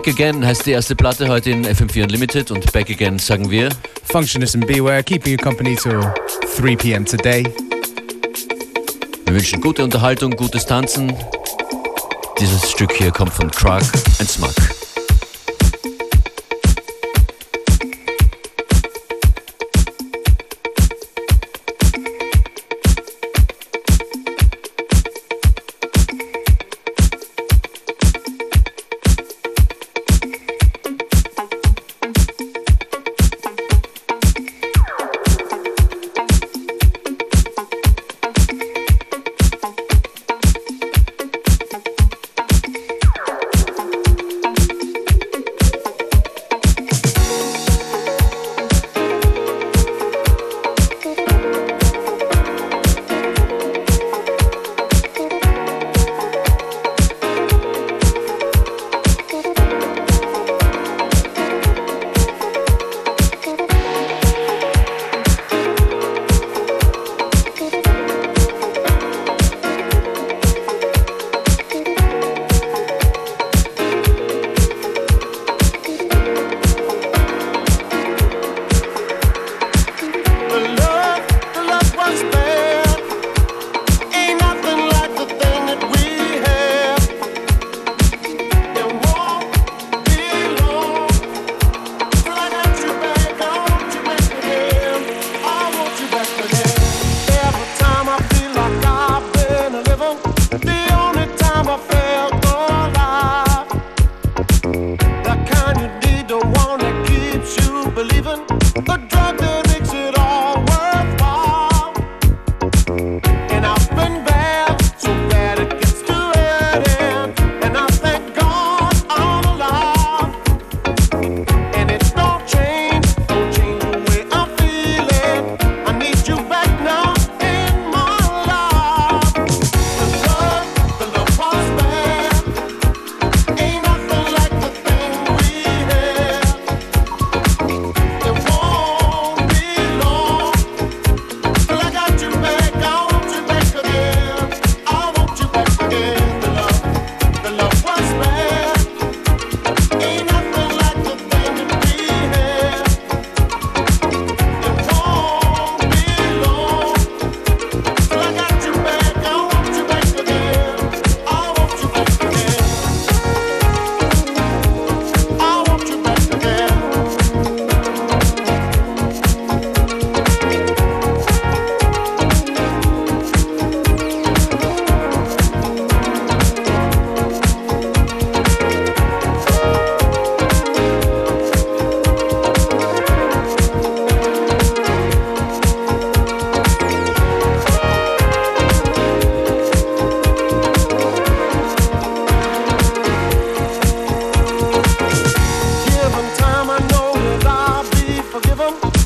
Back Again heißt die erste Platte heute in FM4 Unlimited und Back Again sagen wir. Functionist and Beware, keeping you company till 3 p.m. today. Wir wünschen gute Unterhaltung, gutes Tanzen. Dieses Stück hier kommt von Krug and Smug. them.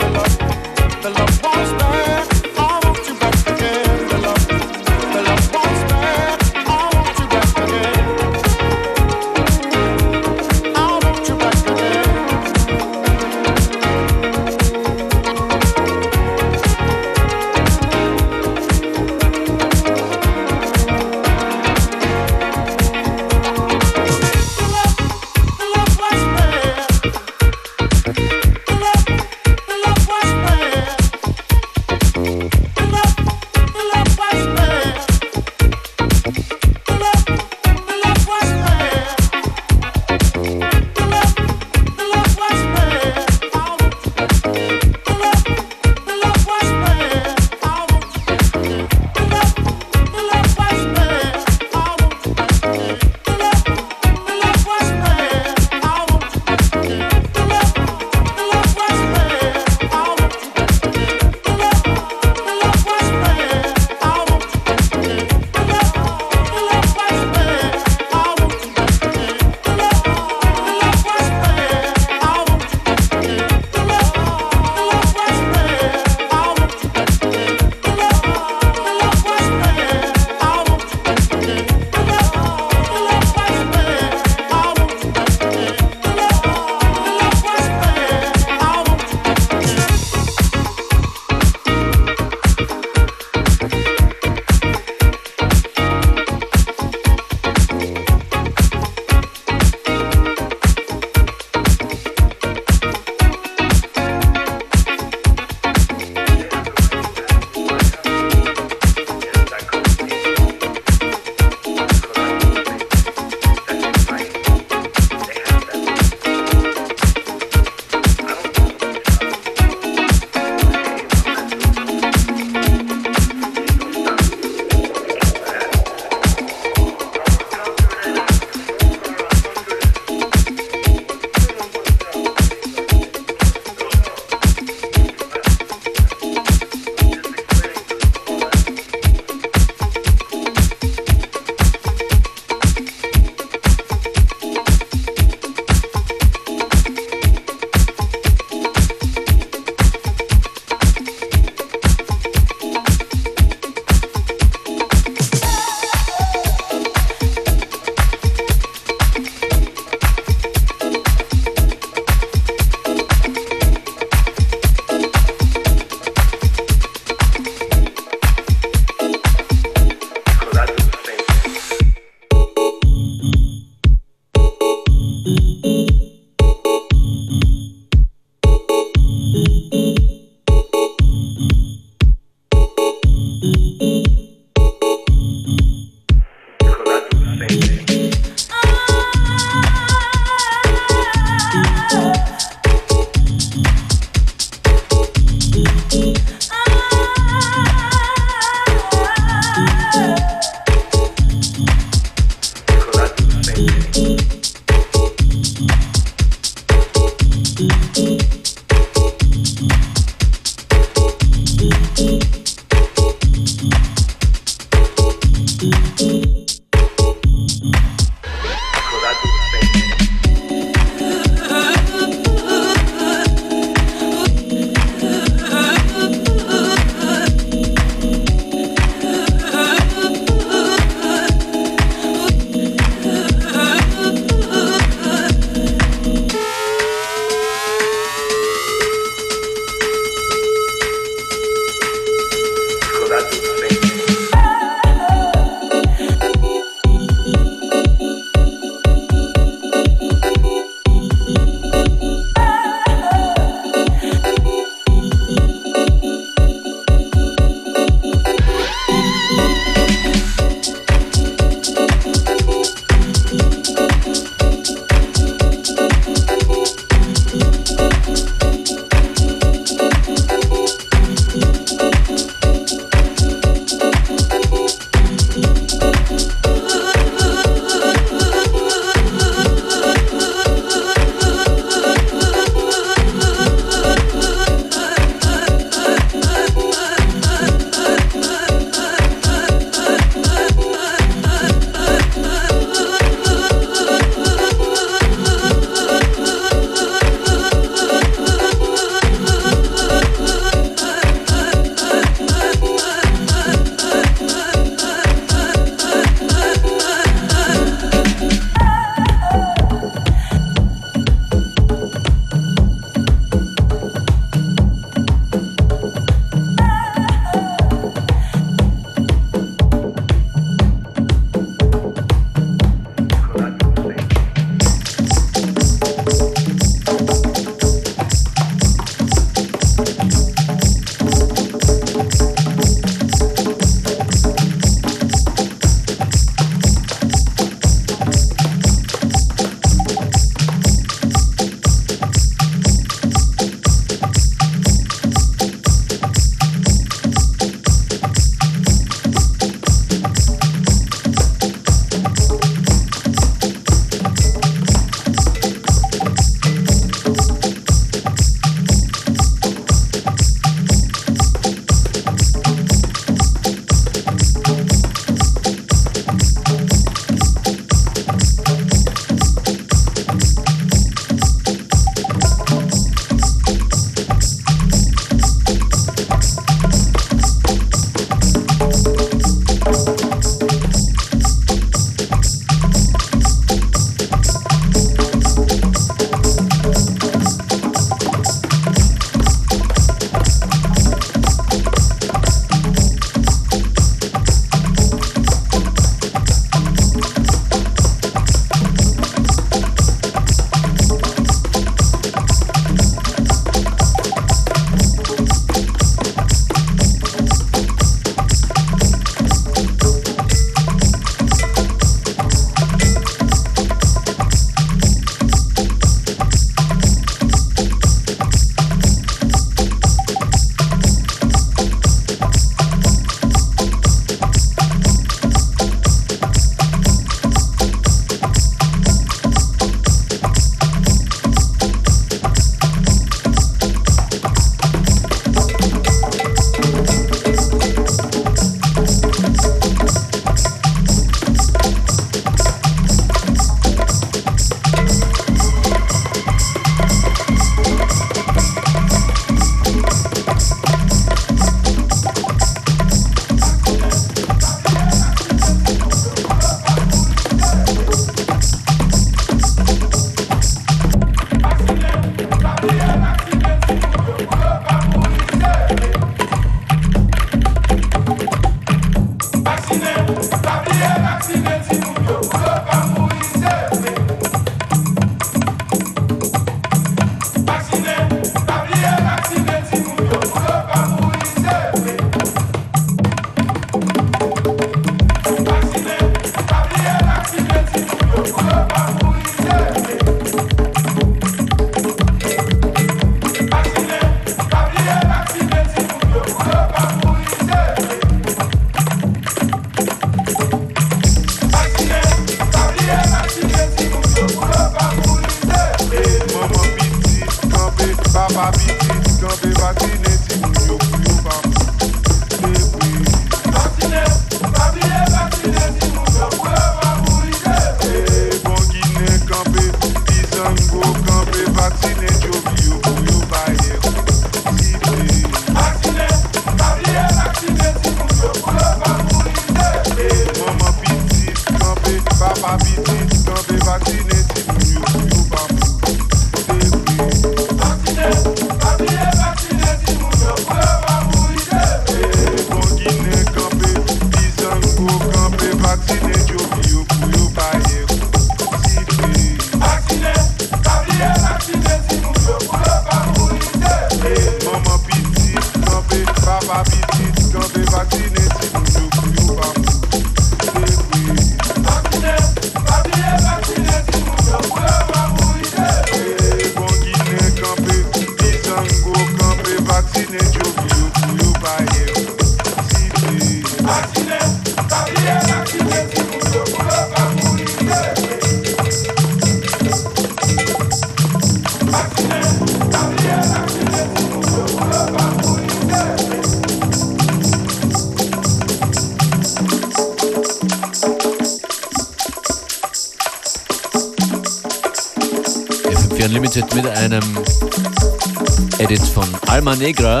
Edit von Alma Negra,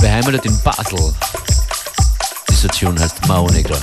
beheimatet in Basel. Dieser Tune heißt Mao Negra.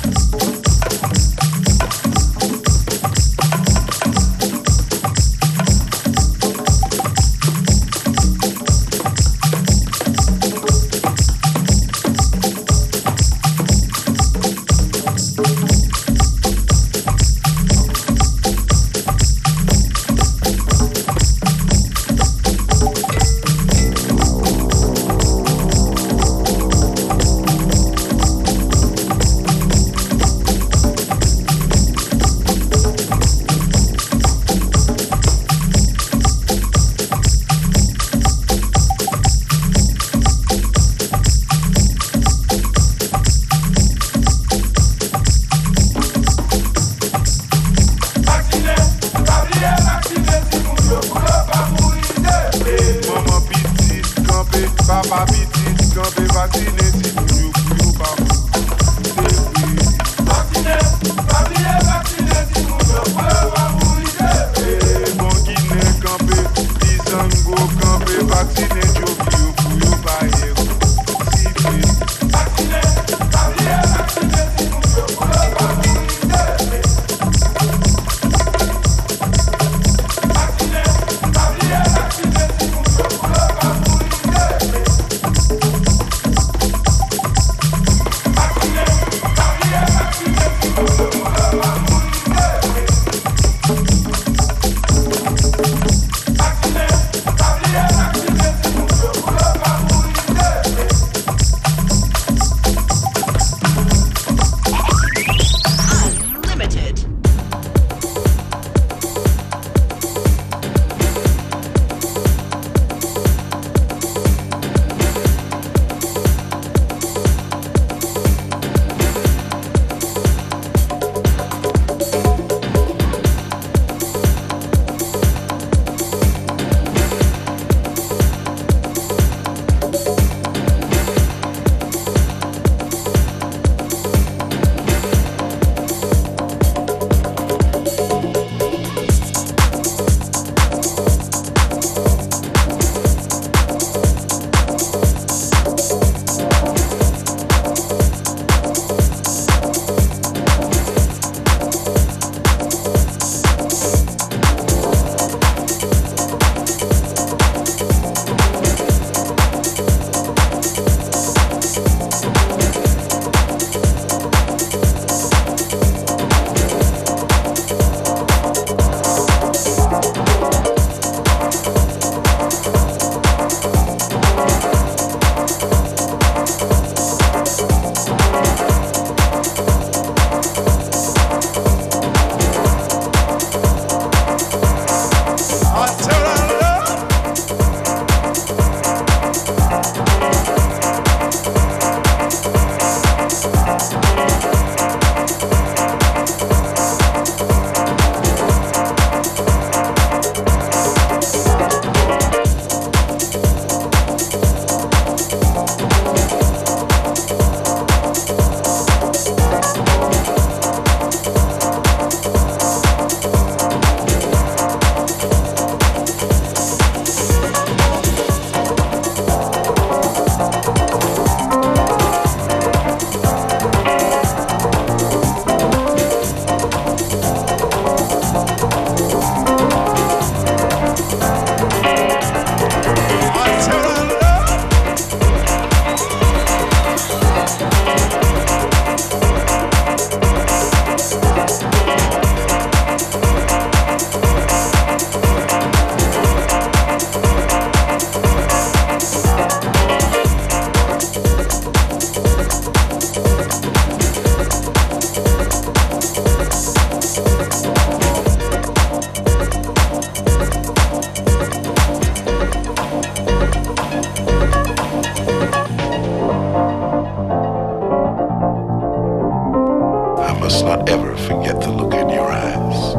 must not ever forget the look in your eyes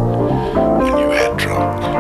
when you had drunk.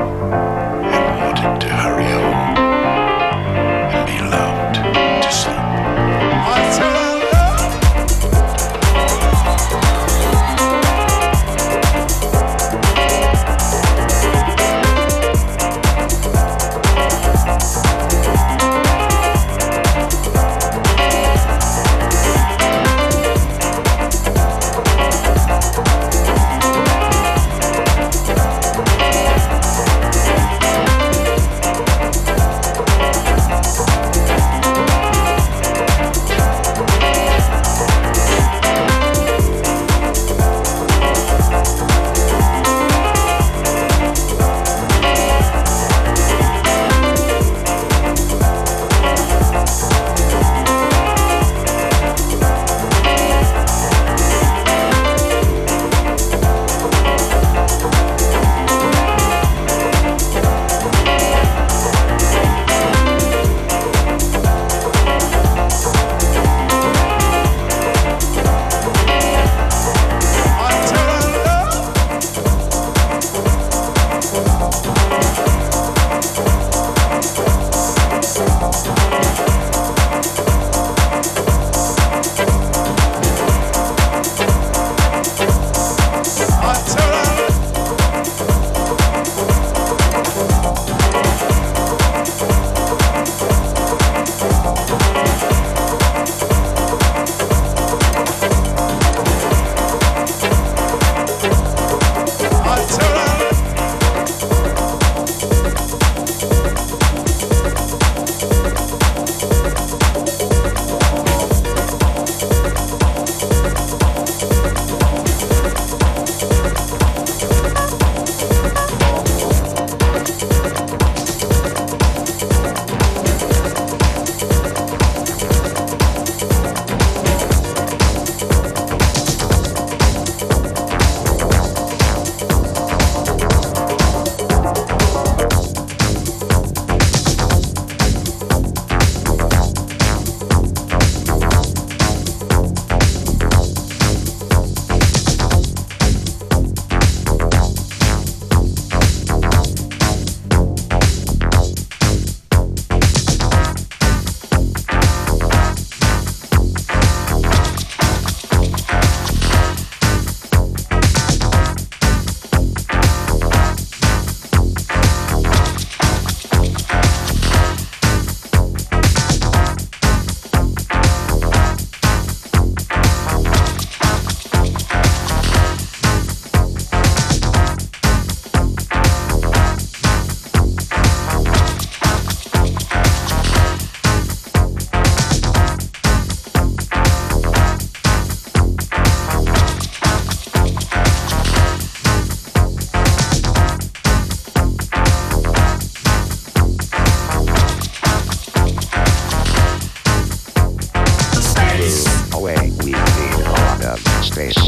away, we need a lot of space.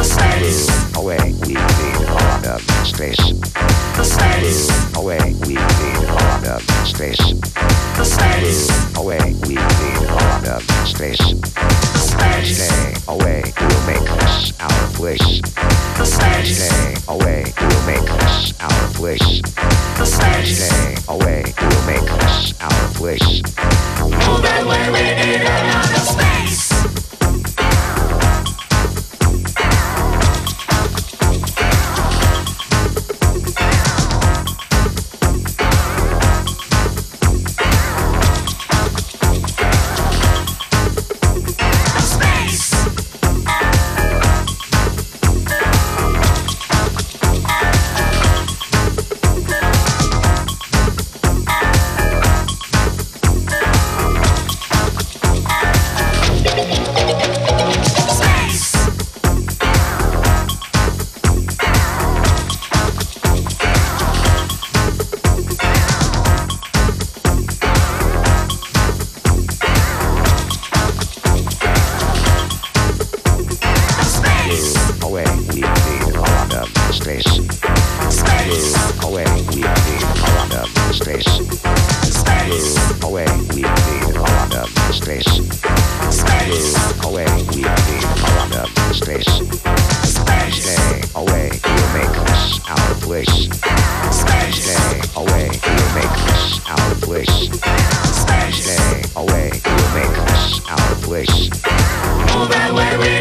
Space. Away, we need a lot of space. Space. Away, we need a lot of space. Space. Away, we need a lot of space. Space. Stay away, we'll make us our place. Space. Stay away, we'll make us our place. Space. Stay away, we'll make us our place. Move away, we need a lot of space. place. Move away,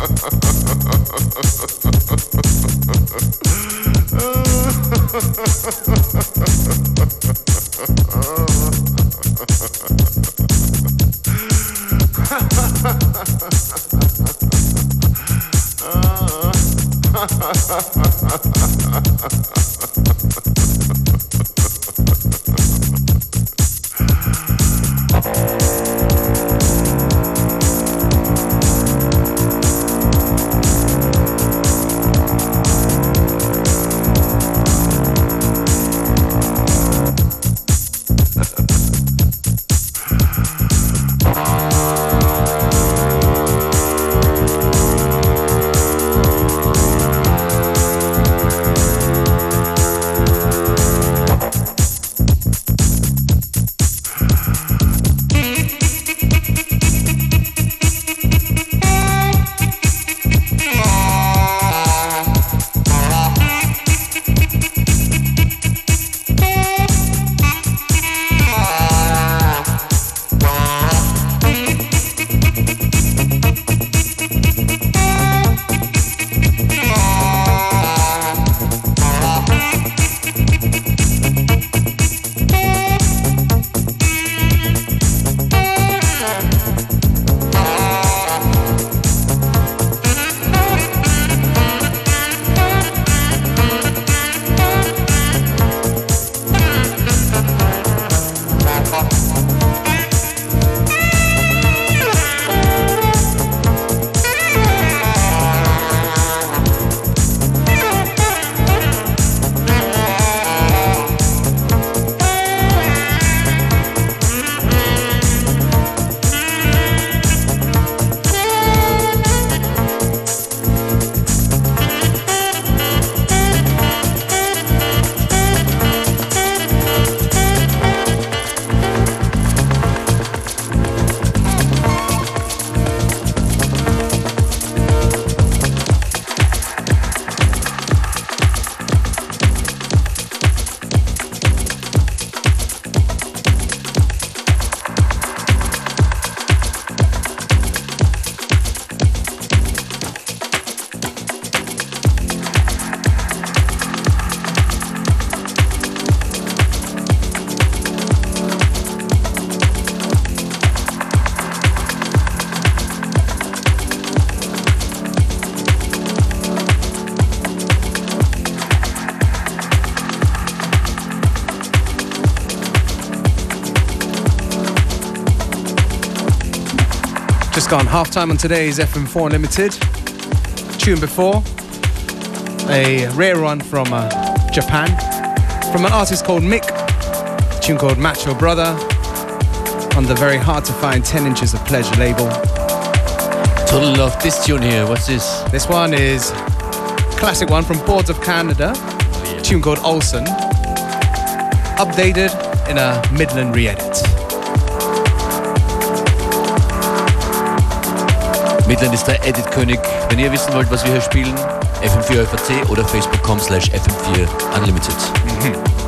ha ha ha gone half time on today's FM4 Unlimited. Tune before, a rare one from uh, Japan, from an artist called Mick, a tune called Macho Brother, on the very hard to find 10 inches of pleasure label. Total love this tune here. What's this? This one is classic one from Boards of Canada, yeah. tune called Olson, updated in a Midland re-edit. Midland ist der Edit-König. Wenn ihr wissen wollt, was wir hier spielen, fm4 FAC oder facebook.com slash fm4 unlimited. Mhm.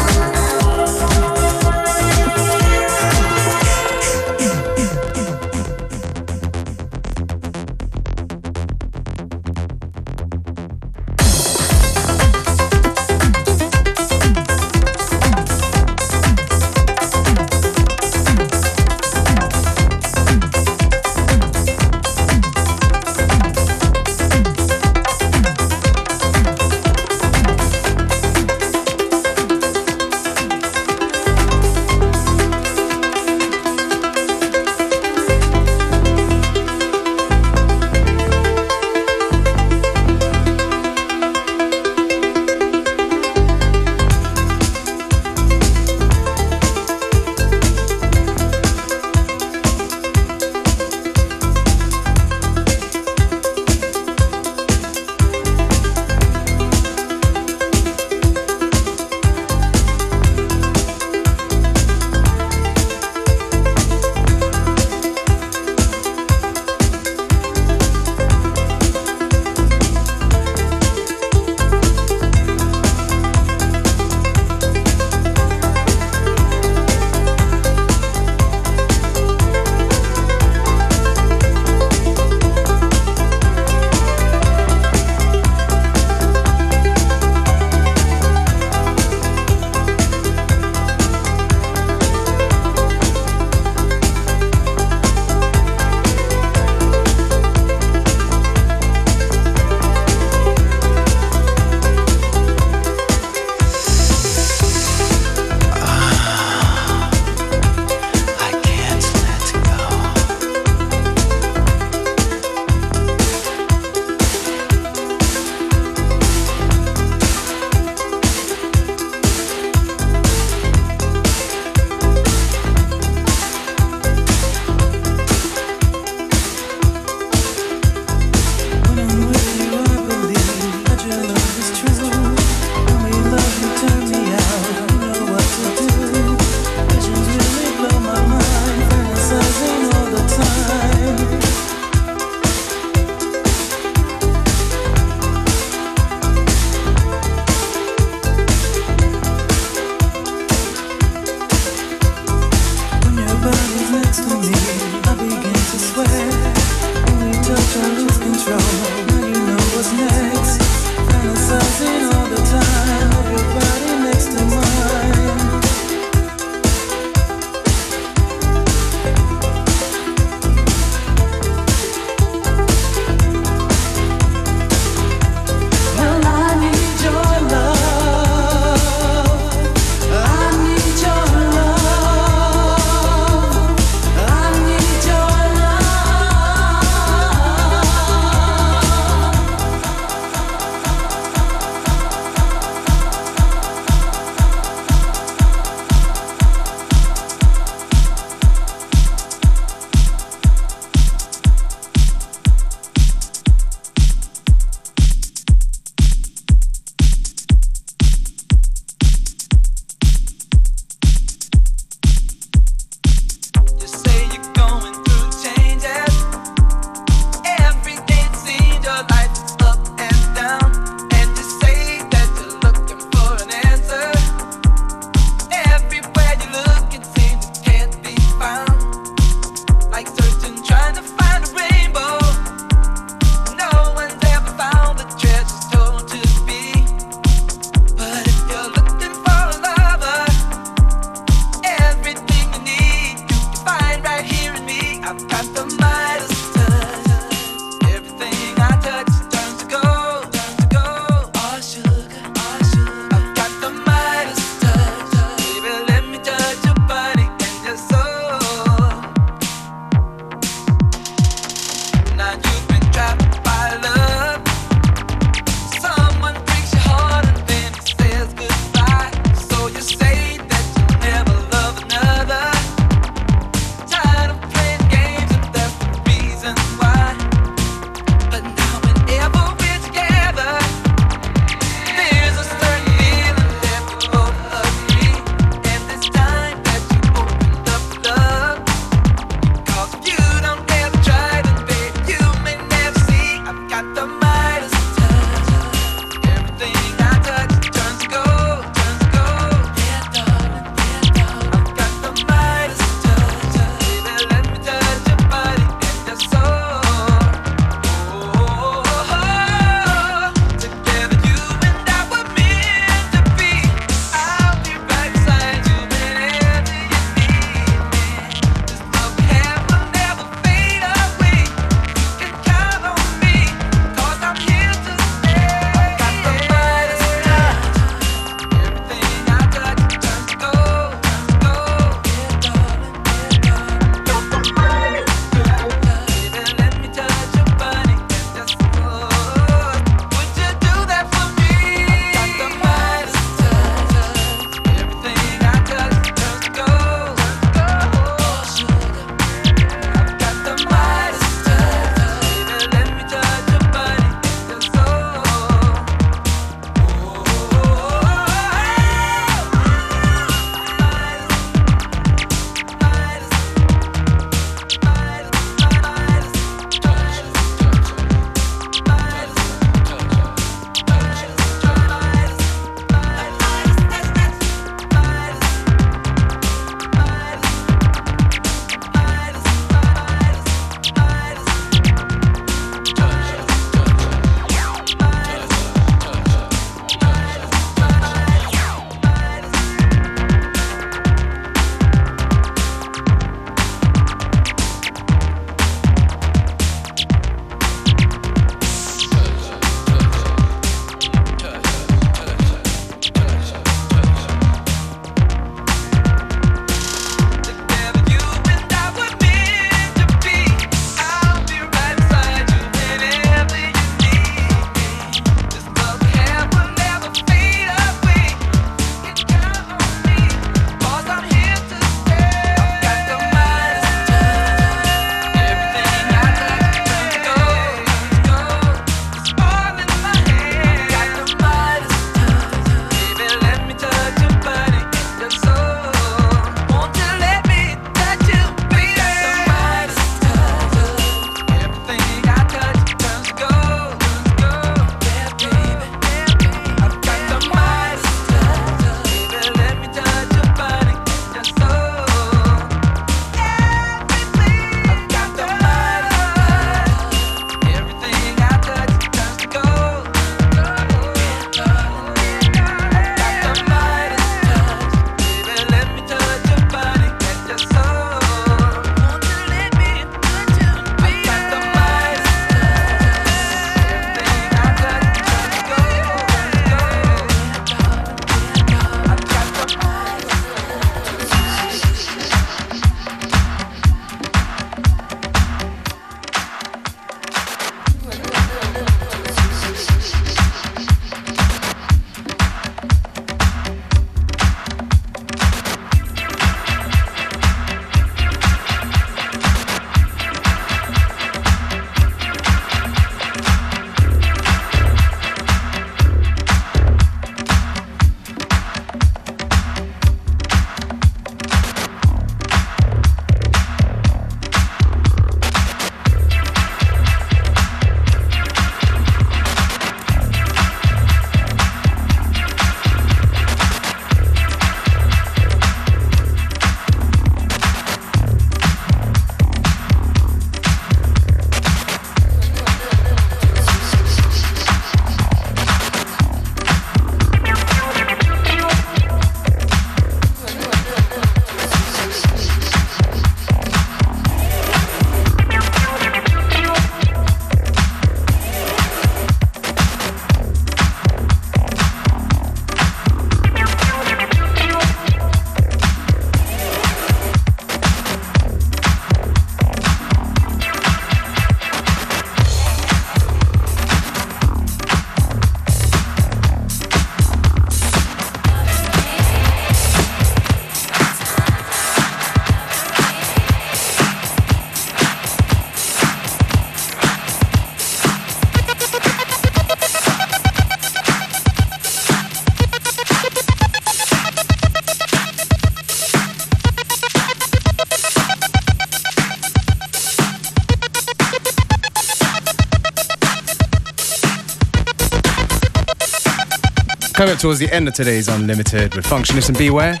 Coming up towards the end of today's Unlimited with Functionist and Beware.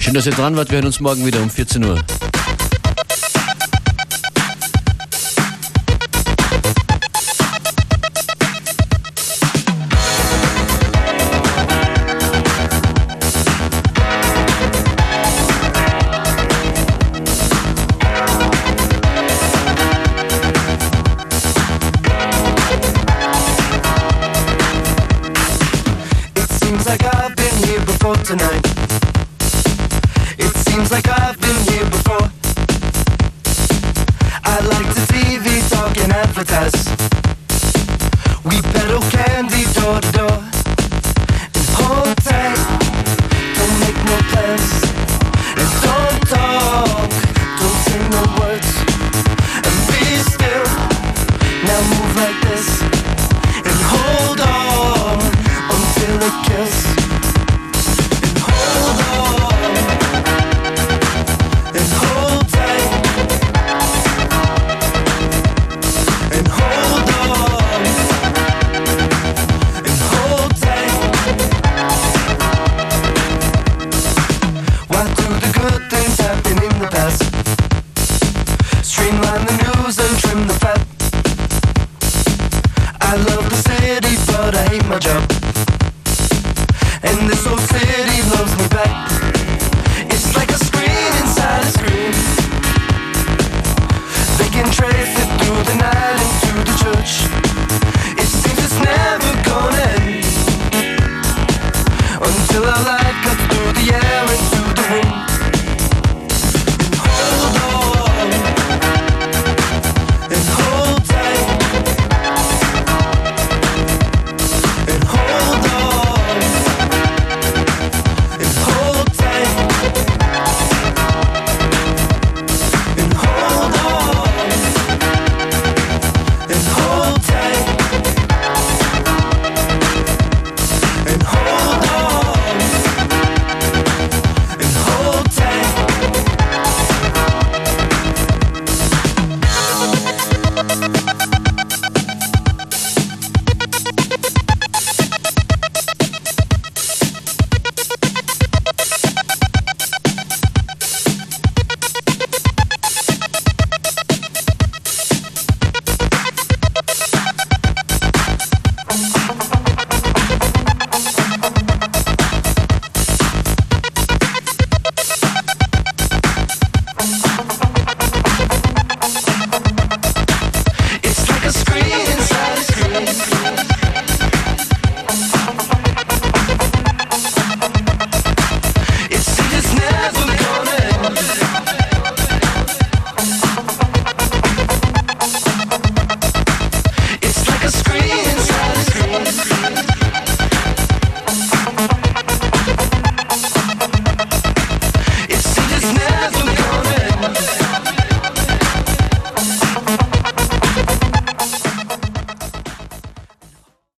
Schön, dass ihr dran wart. Wir hören uns morgen wieder um 14 Uhr.